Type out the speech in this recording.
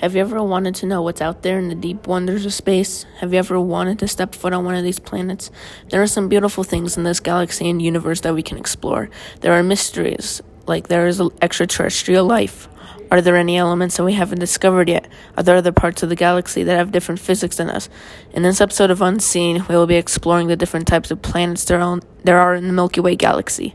Have you ever wanted to know what's out there in the deep wonders of space? Have you ever wanted to step foot on one of these planets? There are some beautiful things in this galaxy and universe that we can explore. There are mysteries, like there is extraterrestrial life. Are there any elements that we haven't discovered yet? Are there other parts of the galaxy that have different physics than us? In this episode of Unseen, we will be exploring the different types of planets there are in the Milky Way galaxy.